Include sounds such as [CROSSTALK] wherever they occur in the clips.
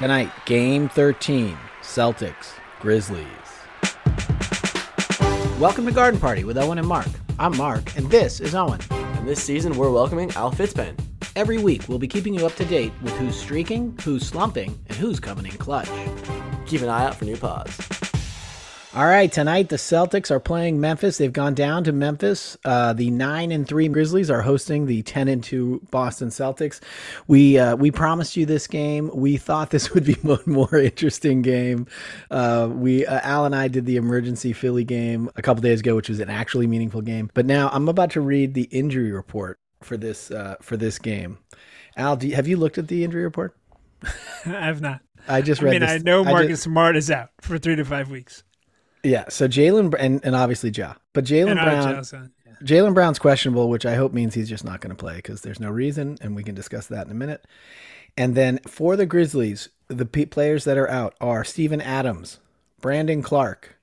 Tonight, game 13 Celtics, Grizzlies. Welcome to Garden Party with Owyn and Mark. I'm Mark, and this is Owyn. And this season, we're welcoming Al Fitzpen. Every week, we'll be keeping you up to date with who's streaking, who's slumping, and who's coming in clutch. Keep an eye out for new pods. All right, tonight the Celtics are playing Memphis. They've gone down to Memphis. Uh, the nine and three Grizzlies are hosting the ten and two Boston Celtics. We uh, we promised you this game. We thought this would be [LAUGHS] a more interesting game. Uh, we uh, Al and I did the emergency Philly game a couple days ago, which was an actually meaningful game. But now I'm about to read the injury report for this uh, for this game. Al, you, have you looked at the injury report? [LAUGHS] I have not. I just read. I mean, this. I know Marcus just, Smart is out for three to five weeks. Yeah, so Jaylen and, and obviously Ja, but Jaylen Brown, yeah. Jaylen Brown's questionable, which I hope means he's just not going to play because there's no reason, and we can discuss that in a minute. And then for the Grizzlies, the p- players that are out are Steven Adams, Brandon Clarke,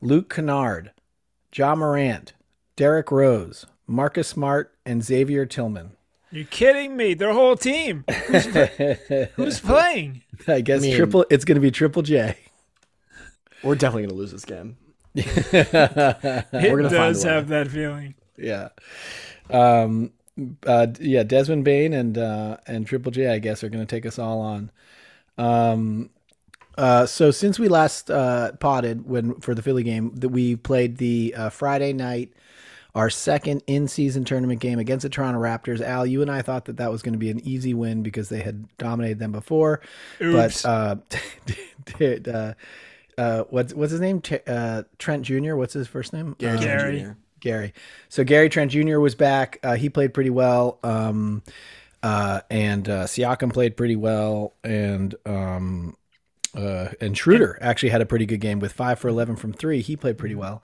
Luke Kennard, Ja Morant, Derrick Rose, Marcus Smart, and Xavier Tillman. You're kidding me! Their whole team. Who's, [LAUGHS] play- who's playing? I guess I mean, triple. It's going to be Triple J. We're definitely going to lose this game. it [LAUGHS] We're gonna does have that feeling. Yeah. Um, uh, yeah, Desmond Bane and uh, and Triple J, I guess, are going to take us all on. Um, uh, so since we last uh, potted when for the Philly game, that we played the uh, Friday night, our second in-season tournament game against the Toronto Raptors. Al, you and I thought that that was going to be an easy win because they had dominated them before, Oops. but uh, [LAUGHS] did, uh, uh, what's what's his name? Uh, Trent Jr. What's his first name? Gary. Um, Gary. Gary. So Gary Trent Jr. was back. Uh, he played pretty well. Um, uh, and uh, Siakam played pretty well, and um, uh, and Schroeder actually had a pretty good game with five for eleven from three. He played pretty well.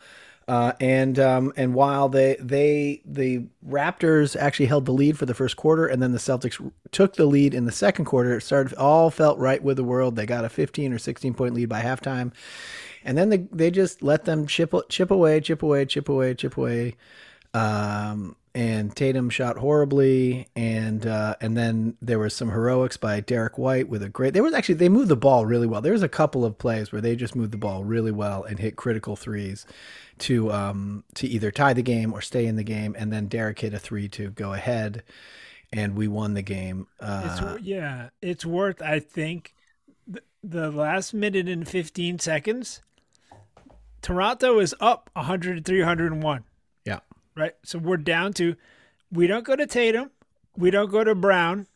Uh, and um, and while they they the Raptors actually held the lead for the first quarter, and then the Celtics took the lead in the second quarter, it started all felt right with the world. They got a 15 or 16 point lead by halftime, and then they they just let them chip chip away, chip away, chip away, chip away. Um, and Tatum shot horribly, and uh, and then there was some heroics by Derrick White with a great. There was actually they moved the ball really well. There was a couple of plays where they just moved the ball really well and hit critical threes to um to either tie the game or stay in the game, and then Derek hit a three to go ahead, and we won the game. Uh, it's, yeah, it's worth I think the, the last minute and fifteen seconds. Toronto is up 100 301. Yeah. Right. So we're down to we don't go to Tatum, we don't go to Brown,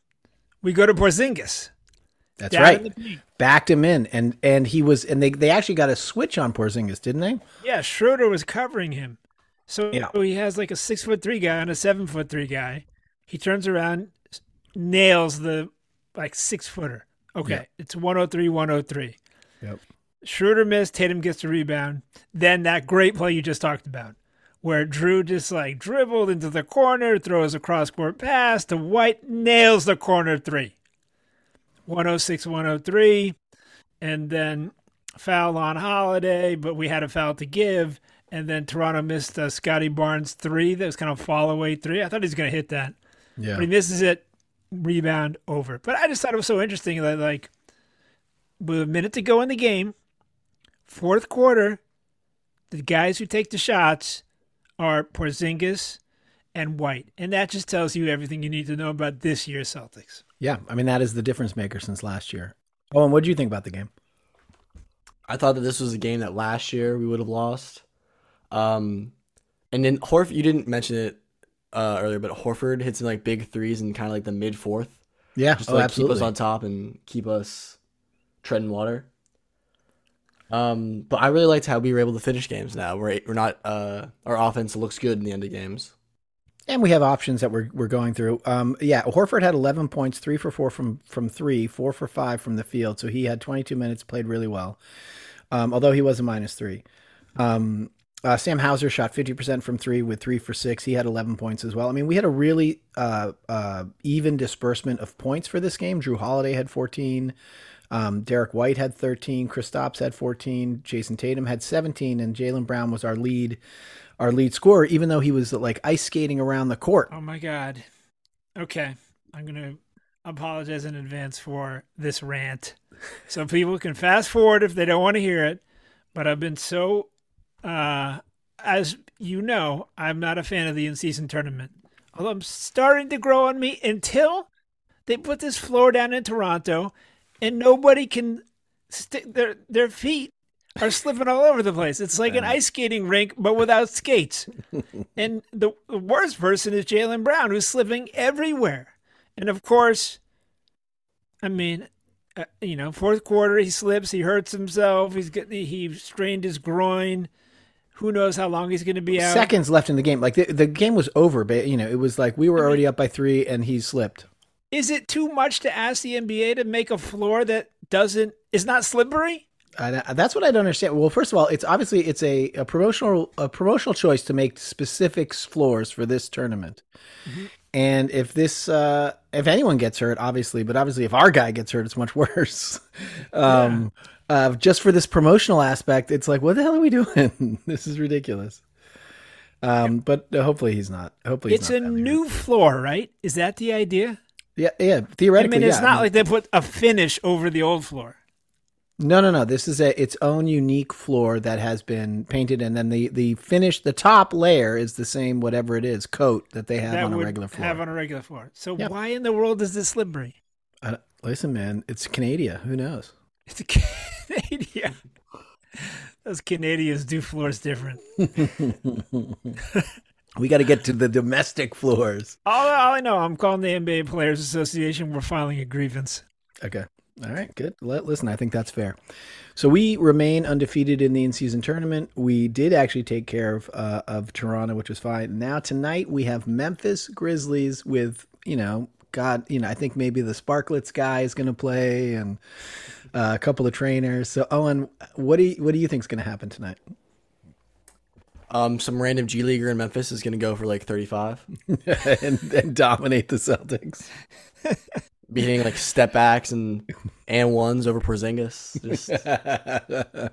we go to Porzingis. That's right. Backed him in, and and he was, and they they actually got a switch on Porzingis, didn't they? Yeah, Schroeder was covering him, so yeah. he has like a six foot three guy and a seven foot three guy. He turns around, nails the like six footer. Okay, yep. it's 103, 103. Yep. Schroeder missed. Tatum gets the rebound. Then that great play you just talked about, where Jrue just like dribbled into the corner, throws a cross court pass to White, nails the corner three. 106 103 and then foul on holiday but we had a foul to give and then toronto missed uh, Scottie Barnes three that was kind of fall away three. I thought he was going to hit that. Yeah. But he misses it. Rebound over. But i just thought it was so interesting that like with a minute to go in the game fourth quarter the guys who take the shots are porzingis and white and that just tells you everything you need to know about this year's celtics yeah, I mean that is the difference maker since last year. Oh, and what do you think about the game? I thought that this was a game that last year we would have lost. Um, and then Horford, you didn't mention it uh, earlier, but Horford hits in like big threes and kind of like the mid fourth. Yeah, just to oh, like absolutely. keep us on top and keep us treading water. Um, but I really liked how we were able to finish games. Now we're we're not uh, our offense looks good in the end of games. And we have options that we're we're going through. Um, yeah, Horford had 11 points, three for four from from three, four for five from the field. So he had 22 minutes, played really well. Um, although he was a minus three. Um, uh, Sam Hauser shot 50% from three with three for six. He had 11 points as well. I mean, we had a really uh, uh, even disbursement of points for this game. Jrue Holiday had 14. Um, Derrick White had 13. Chris Kristaps had 14. Jayson Tatum had 17. And Jaylen Brown was our lead our lead scorer, even though he was like ice skating around the court. Oh my god. Okay, I'm gonna apologize in advance for this rant. so people can fast forward if they don't want to hear it. But I've been so, uh, as you know, I'm not a fan of the in-season tournament. Although I'm starting to grow on me until they put this floor down in Toronto, and nobody can stick their their feet are slipping all over the place. It's like an ice skating rink, but without skates. [LAUGHS] and the, the worst person is Jaylen Brown, who's slipping everywhere. And of course, I mean, uh, you know, fourth quarter he slips, he hurts himself, he's get, he strained his groin. Who knows how long he's going to be out? Seconds left in the game. Like the, the game was over, but you know, it was like we were already up by three and he slipped. Is it too much to ask the NBA to make a floor that doesn't is not slippery? Uh, that's what I don't understand. Well, first of all, it's obviously it's a, a promotional a promotional choice to make specific floors for this tournament. Mm-hmm. And if this uh, if anyone gets hurt, obviously, but obviously if our guy gets hurt, it's much [LAUGHS] worse. um, yeah. uh, just for this promotional aspect, it's like, what the hell are we doing? [LAUGHS] this is ridiculous. Um, but hopefully he's not. Hopefully it's a new floor, right? Is that the idea? Yeah, yeah. Theoretically, I mean, it's yeah. not I mean, like they put a finish over the old floor. No, no, no. This is a its own unique floor that has been painted, and then the the finish, the top layer is the same, whatever it is, coat that they have that on a regular floor. Have on a regular floor. So Yeah. why in the world is this slippery? Uh, listen, man, it's Canada. Who knows? It's [LAUGHS] a Canadian. Those Canadians do floors different. [LAUGHS] We got to get to the domestic floors. [LAUGHS] All, all I know, I'm calling the NBA Players Association. We're filing a grievance. Okay. All right. Good. Let, listen, I think that's fair. So we remain undefeated in the in-season tournament. We did actually take care of uh, of Toronto, which was fine. Now tonight we have Memphis Grizzlies with you know, God, you know, I think maybe the Sparklets guy is going to play and uh, a couple of trainers. So Owyn, what do you, what do you think is going to happen tonight? Um, some random G leaguer in Memphis is gonna go for like 35, [LAUGHS] and, and dominate the Celtics. [LAUGHS] be hitting like step backs and and ones over Porzingis. Just [LAUGHS]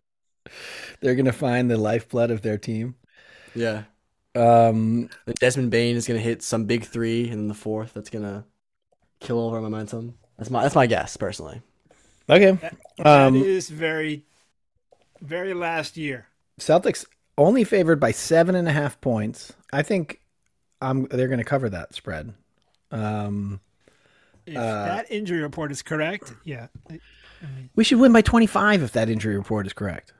They're going to find the lifeblood of their team. yeah. Um, Desmond Bane is gonna hit some big three in the fourth. That's gonna kill all of our momentum. That's my that's my guess personally. okay. That Um, is very, very last year. Celtics only favored by seven and a half points. I think um, they're going to cover that spread. Um, If Uh, that injury report is correct, yeah. we should win by 25 if that injury report is correct.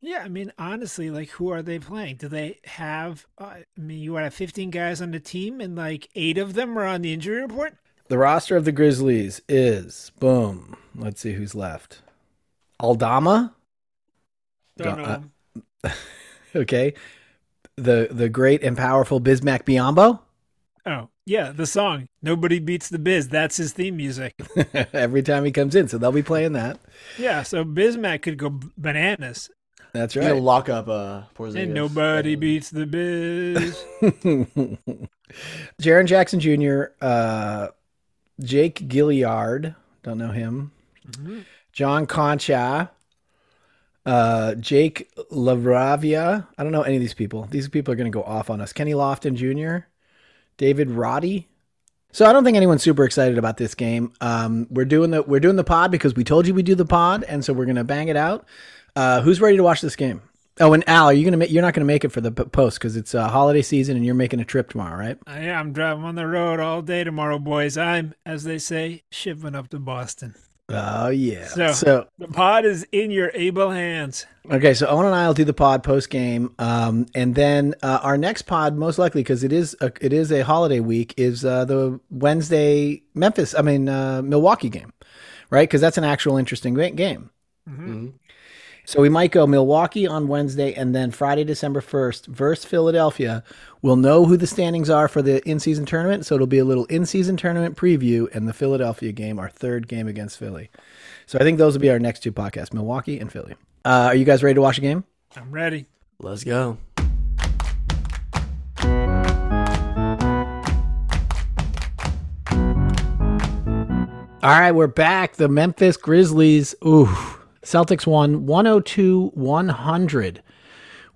Yeah, I mean, honestly, like, who are they playing? Do they have? Uh, I mean, you have 15 guys on the team, and like eight of them are on the injury report. The roster of the Grizzlies is boom. Let's see who's left. Aldama. Don't Don't- know. uh, [LAUGHS] [LAUGHS] Okay. The the great and powerful Bismack Biyombo. oh, yeah, the song "Nobody Beats the Biz." That's his theme music. [LAUGHS] Every time he comes in, so they'll be playing that. yeah, so Bismack could go bananas, That's He's gonna right. lock up uh Porzingis. and nobody beats the Biz. [LAUGHS] Jaren Jackson Jr., uh, Jake Gilyard, don't know him. John Konchar, uh, Jake LaRavia. I don't know any of these people. These people are going to go off on us. Kenny Lofton Jr., David Roddy. So I don't think anyone's super excited about this game. Um, we're doing the we're doing the pod because we told you we do the pod, and so we're going to bang it out. Uh, who's ready to watch this game? Oh, and Al, are you gonna make? You're not gonna make it for the post because it's uh, holiday season, and you're making a trip tomorrow, right? I am driving on the road all day tomorrow, boys. I'm, as they say, shipping up to Boston. Oh yeah. So- so The pod is in your able hands. Okay, so Owyn and I will do the pod post game, um, and then uh, our next pod, most likely because it is a, it is a holiday week, is uh, the Wednesday Memphis, I mean uh, Milwaukee game, right? Because that's an actual interesting ga- game. Mhm. So we might go Milwaukee on Wednesday, and then Friday, December first, versus Philadelphia. We'll know who the standings are for the in-season tournament, so it'll be a little in-season tournament preview, and the Philadelphia game, our third game against Philly. So I think those will be our next two podcasts: Milwaukee and Philly. Uh, are you guys ready to watch a game? I'm ready. Let's go. All right, we're back. The Memphis Grizzlies. Ooh, Celtics won 102 100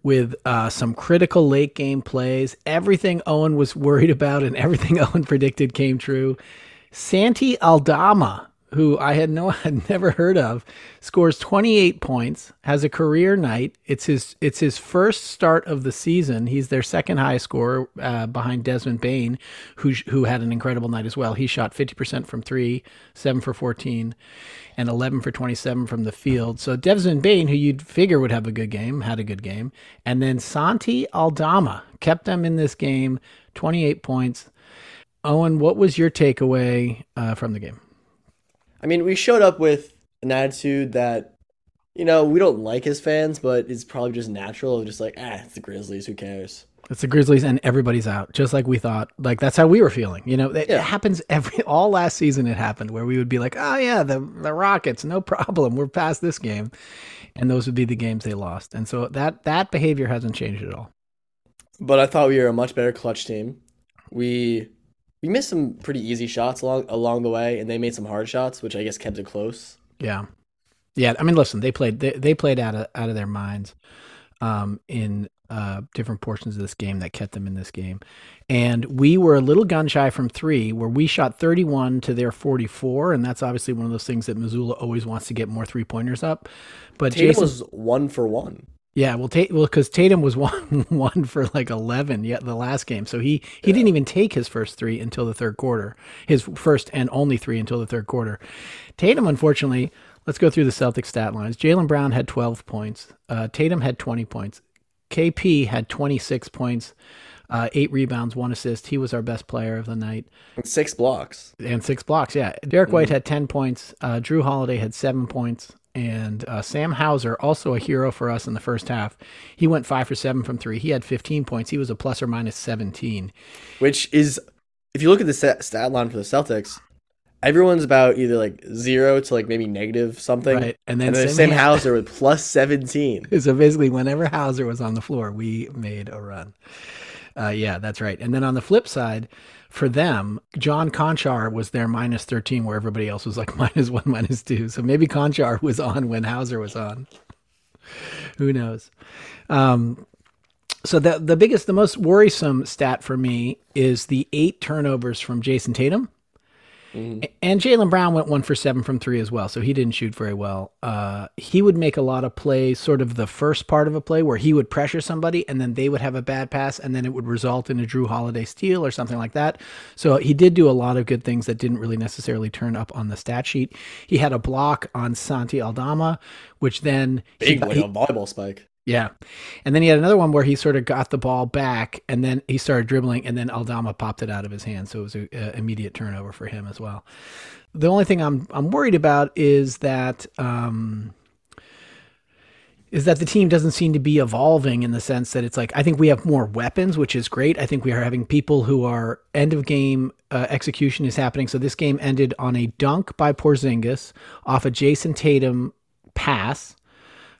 with uh, some critical late game plays. Everything Owyn was worried about and everything [LAUGHS] Owyn predicted came true. Santi Aldama, who I had no [LAUGHS] had never heard of, scores 28 points, has a career night. It's his it's his first start of the season. He's their second highest scorer uh, behind Desmond Bane, who who had an incredible night as well. He shot 50% from 3, 7 for 14 and 11 for 27 from the field. So Desmond Bane, who you'd figure would have a good game, had a good game. And then Santi Aldama kept them in this game, 28 points. Owyn, what was your takeaway uh, from the game? I mean, we showed up with an attitude that, you know, we don't like as fans, but it's probably just natural. Of just like, ah, it's the Grizzlies. Who cares? It's the Grizzlies and everybody's out, just like we thought. Like that's how we were feeling. You know, it, Yeah. it happens every [LAUGHS] all last season. It happened where we would be like, "Oh yeah, the the Rockets, no [LAUGHS] problem. We're past this game," and those would be the games they lost. And so that that behavior hasn't changed at all. But I thought we were a much better clutch team. We we missed some pretty easy shots along along the way, and they made some hard shots, which I guess kept it close. Yeah, yeah. I mean, listen, they played they, they played out of out of their minds um, in uh, different portions of this game that kept them in this game, and we were a little gun shy from three, where we shot thirty one to their forty four, and that's obviously one of those things that Mazzulla always wants to get more three pointers up. But Tatum Jayson, was one for one. Yeah, well, Ta- well, because Tatum was [LAUGHS] one one for like eleven yet the last game, so he he didn't even take his first three until the third quarter. His first and only three until the third quarter. Tatum, unfortunately, let's go through the Celtics stat lines. Jaylen Brown had twelve points. Uh, Tatum had twenty points. KP had twenty six points. Uh, eight rebounds, one assist. He was our best player of the night And six blocks. and six blocks. Yeah, Derrick White had ten points. Uh, Jrue Holiday had seven points, and uh, Sam Hauser, also a hero for us in the first half, he went five for seven from three. He had fifteen points. He was a plus or minus seventeen. which is if you look at the stat, line for the Celtics, everyone's about either like zero to like maybe negative something, Right, and then and then Sam Sam Hauser with plus seventeen. [LAUGHS] So basically, whenever Hauser was on the floor, we made a run. Uh, yeah, that's right. And then on the flip side, for them, John Konchar was their minus 13, where everybody else was like [LAUGHS] minus one, minus two. So maybe Konchar was on when Hauser was on. Who knows? Um, so the the biggest, the most worrisome stat for me is the eight turnovers from Jayson Tatum. And Jaylen Brown went one for seven from three as well, so he didn't shoot very well. Uh, he would make a lot of plays, sort of the first part of a play where he would pressure somebody and then they would have a bad pass and then it would result in a Jrue Holiday steal or something like that. So he did do a lot of good things that didn't really necessarily turn up on the stat sheet. He had a block on Santi Aldama, which then Big he- a volleyball spike. Yeah. And then he had another one where he sort of got the ball back and then he started dribbling and then Aldama popped it out of his hand. So it was an immediate turnover for him as well. The only thing I'm I'm worried about is that um, is that the team doesn't seem to be evolving in the sense that it's like I think we have more weapons, which is great. I think we are having people who are end of game uh, execution is happening. So this game ended on a dunk by Porzingis off a Jayson Tatum pass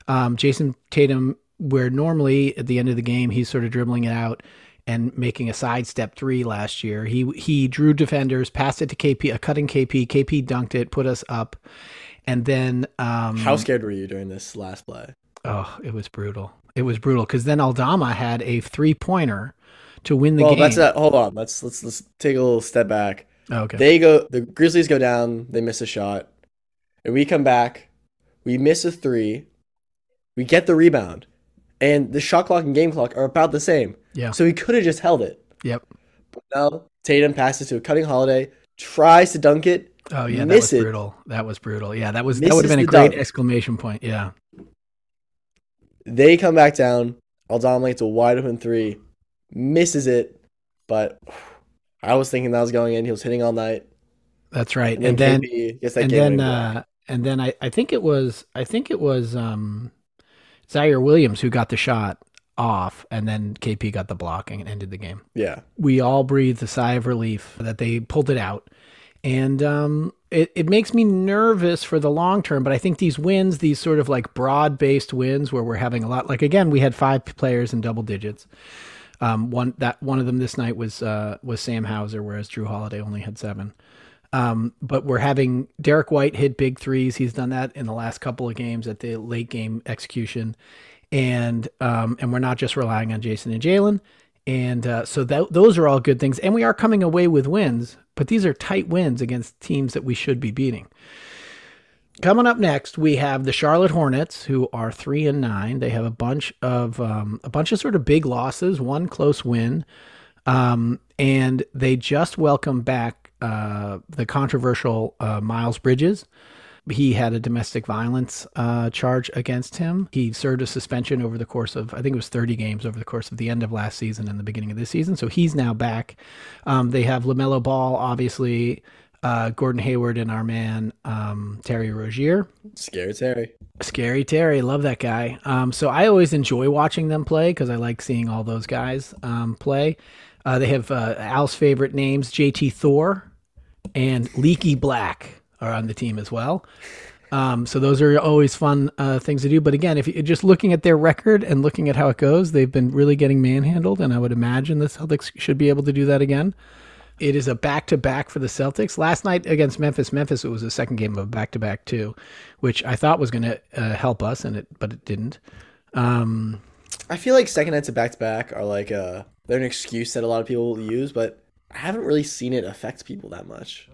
um, Jayson Tatum, where normally at the end of the game he's sort of dribbling it out and making a sidestep three last year. He he drew defenders, passed it to KP, a cutting KP. KP dunked it, put us up, and then um, How scared were you during this last play? oh, it was brutal. It was brutal because then Aldama had a three pointer to win the well, game. that's that. Hold on. Let's let's let's take a little step back. Oh, okay. They go. The Grizzlies go down. They miss a shot, and we come back. We miss a three. We get the rebound, and the shot clock and game clock are about the same. yeah. So he could have just held it. Yep. But now Tatum passes to a cutting holiday, tries to dunk it. Oh yeah, that was it. brutal. That was brutal. Yeah, that was that would have been a great dunk. exclamation point. Yeah. They come back down. Aldama hits a wide open three, misses it, but I was thinking that was going in. He was hitting all night. That's right. And And, then, then gets that and then uh and then I, I think it was I think it was um Ziaire Williams who got the shot off and then KP got the block and ended the game. yeah, We all breathed a sigh of relief that they pulled it out. And um it, it makes me nervous for the long term, but I think these wins, these sort of like broad based wins where we're having a lot like again, we had five players in double digits. Um, one that one of them this night was uh, was Sam Hauser, whereas Jrue Holiday only had seven. Um, but we're having Derrick White hit big threes. He's done that in the last couple of games at the late game execution, and um, and we're not just relying on Jayson and Jaylen. And uh, so that, those are all good things. And we are coming away with wins, but these are tight wins against teams that we should be beating. Coming up next, we have the Charlotte Hornets, who are three and nine. They have a bunch of um, a bunch of sort of big losses, one close win, um, and they just welcome back uh, the controversial uh, Miles Bridges. He had a domestic violence uh, charge against him. He served a suspension over the course of, I think it was 30 games over the course of the end of last season and the beginning of this season. So he's now back. Um, they have LaMelo Ball, obviously, uh, Gordon Hayward, and our man, um, Terry Rozier. Scary Terry. Scary Terry, love that guy. Um, so I always enjoy watching them play because I like seeing all those guys um, play. Uh, they have uh, Al's favorite names, JT Thor and Leaky Black are on the team as well. Um, so those are always fun uh, things to do. But again, if you just looking at their record and looking at how it goes, they've been really getting manhandled, and I would imagine the Celtics should be able to do that again. It is a back to back for the Celtics. Last night against Memphis, Memphis it was a second game of back to back too, which I thought was going to uh, help us, and it but it didn't. Um, I feel like second nights of back to back are like a they're an excuse that a lot of people use, but I haven't really seen it affect people that much.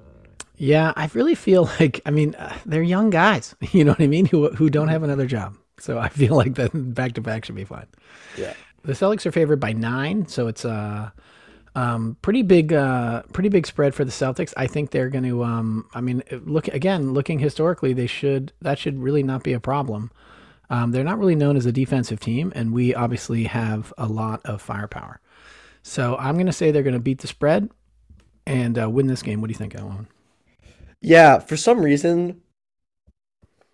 Yeah, I really feel [LAUGHS] like I mean uh, they're young guys, [LAUGHS] you know what I mean, who who don't have another job. So I [LAUGHS] feel like that back to back should be fine. Yeah. The Celtics are favored by nine, so it's a um, pretty big, uh, pretty big spread for the Celtics. I think they're going to. Um, I mean, look again, looking historically, they should that should really not be a problem. Um, they're not really known as a defensive team, and we obviously have a lot of firepower. So I'm going to say they're going to beat the spread and uh, win this game. What do you think, Alan? Yeah, for some reason,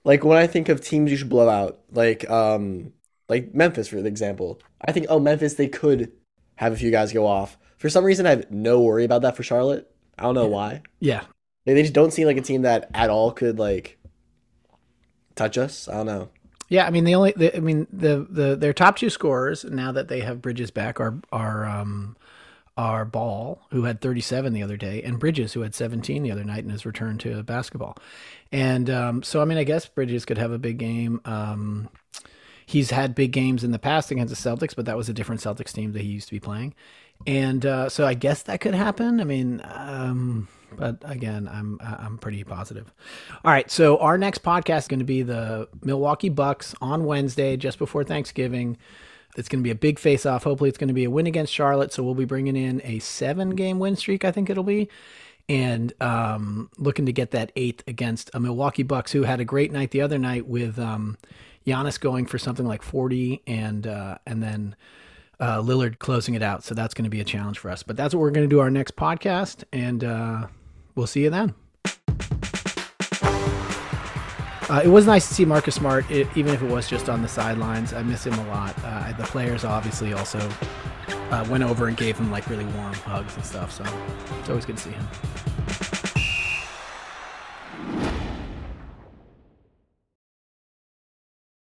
like when I think of teams you should blow out, like um, like Memphis for example, I think oh Memphis they could have a few guys go off. For some reason, I have no worry about that for Charlotte. I don't know yeah. why. Yeah, they, they just don't seem like a team that at all could like touch us. I don't know. Yeah, I mean the only, the, I mean the the their top two scorers now that they have Bridges back are are um are Ball, who had 37 the other day, and Bridges, who had 17 the other night in his return to basketball. And um, so, I mean, I guess Bridges could have a big game. Um, he's had big games in the past against the Celtics, but that was a different Celtics team that he used to be playing. And uh, so, I guess that could happen. I mean, um, but again, I'm I'm pretty positive. All right, so our next podcast is going to be the Milwaukee Bucks on Wednesday, just before Thanksgiving. It's going to be a big face off. Hopefully, it's going to be a win against Charlotte. So we'll be bringing in a seven game win streak, I think it'll be, and um, looking to get that eighth against a Milwaukee Bucks who had a great night the other night with um, Giannis going for something like 40 and uh, and then uh, Lillard closing it out. So that's going to be a challenge for us. But that's what we're going to do our next podcast, and uh, we'll see you then. Uh, it was nice to see Marcus Smart, it, even if it was just on the sidelines. I miss him a lot. Uh, the players obviously also uh, went over and gave him like really warm hugs and stuff. So it's always good to see him.